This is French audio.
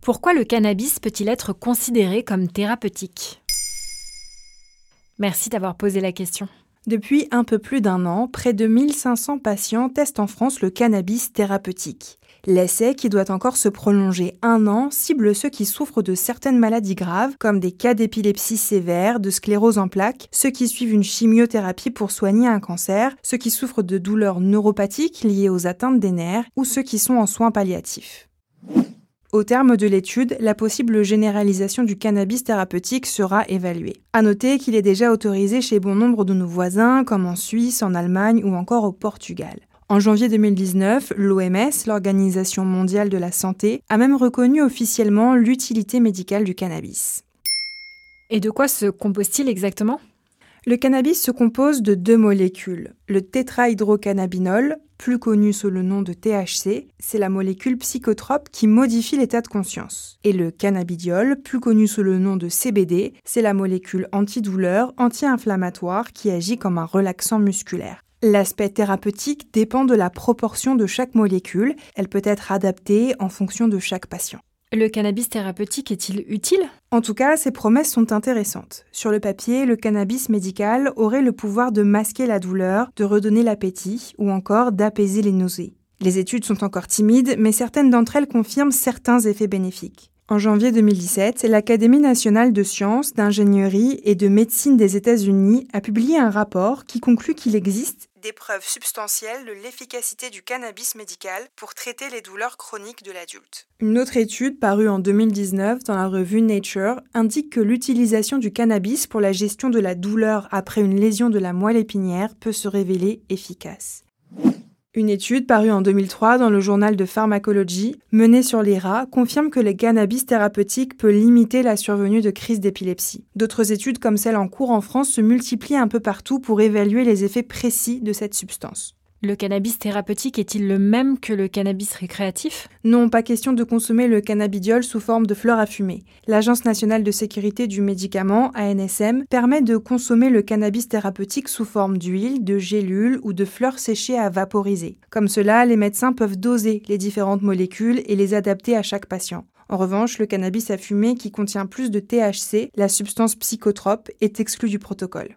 Pourquoi le cannabis peut-il être considéré comme thérapeutique? Merci d'avoir posé la question. Depuis un peu plus d'un an, près de 1500 patients testent en France le cannabis thérapeutique. L'essai, qui doit encore se prolonger un an, cible ceux qui souffrent de certaines maladies graves, comme des cas d'épilepsie sévère, de sclérose en plaques, ceux qui suivent une chimiothérapie pour soigner un cancer, ceux qui souffrent de douleurs neuropathiques liées aux atteintes des nerfs, ou ceux qui sont en soins palliatifs. Au terme de l'étude, la possible généralisation du cannabis thérapeutique sera évaluée. À noter qu'il est déjà autorisé chez bon nombre de nos voisins, comme en Suisse, en Allemagne ou encore au Portugal. En janvier 2019, l'OMS, l'Organisation mondiale de la santé, a même reconnu officiellement l'utilité médicale du cannabis. Et de quoi se compose-t-il exactement? Le cannabis se compose de deux molécules, le tétrahydrocannabinol, plus connu sous le nom de THC, c'est la molécule psychotrope qui modifie l'état de conscience. Et le cannabidiol, plus connu sous le nom de CBD, c'est la molécule antidouleur, anti-inflammatoire qui agit comme un relaxant musculaire. L'aspect thérapeutique dépend de la proportion de chaque molécule, elle peut être adaptée en fonction de chaque patient. Le cannabis thérapeutique est-il utile? En tout cas, ces promesses sont intéressantes. Sur le papier, le cannabis médical aurait le pouvoir de masquer la douleur, de redonner l'appétit ou encore d'apaiser les nausées. Les études sont encore timides, mais certaines d'entre elles confirment certains effets bénéfiques. En janvier 2017, l'Académie nationale de sciences, d'ingénierie et de médecine des États-Unis a publié un rapport qui conclut qu'il existe des preuves substantielles de l'efficacité du cannabis médical pour traiter les douleurs chroniques de l'adulte. Une autre étude parue en 2019 dans la revue Nature indique que l'utilisation du cannabis pour la gestion de la douleur après une lésion de la moelle épinière peut se révéler efficace. Une étude parue en 2003 dans le journal de pharmacologie, menée sur les rats, confirme que le cannabis thérapeutique peut limiter la survenue de crises d'épilepsie. D'autres études comme celle en cours en France se multiplient un peu partout pour évaluer les effets précis de cette substance. Le cannabis thérapeutique est-il le même que le cannabis récréatif? Non, pas question de consommer le cannabidiol sous forme de fleurs à fumer. L'Agence nationale de sécurité du médicament, ANSM, permet de consommer le cannabis thérapeutique sous forme d'huile, de gélules ou de fleurs séchées à vaporiser. Comme cela, les médecins peuvent doser les différentes molécules et les adapter à chaque patient. En revanche, le cannabis à fumer qui contient plus de THC, la substance psychotrope, est exclu du protocole.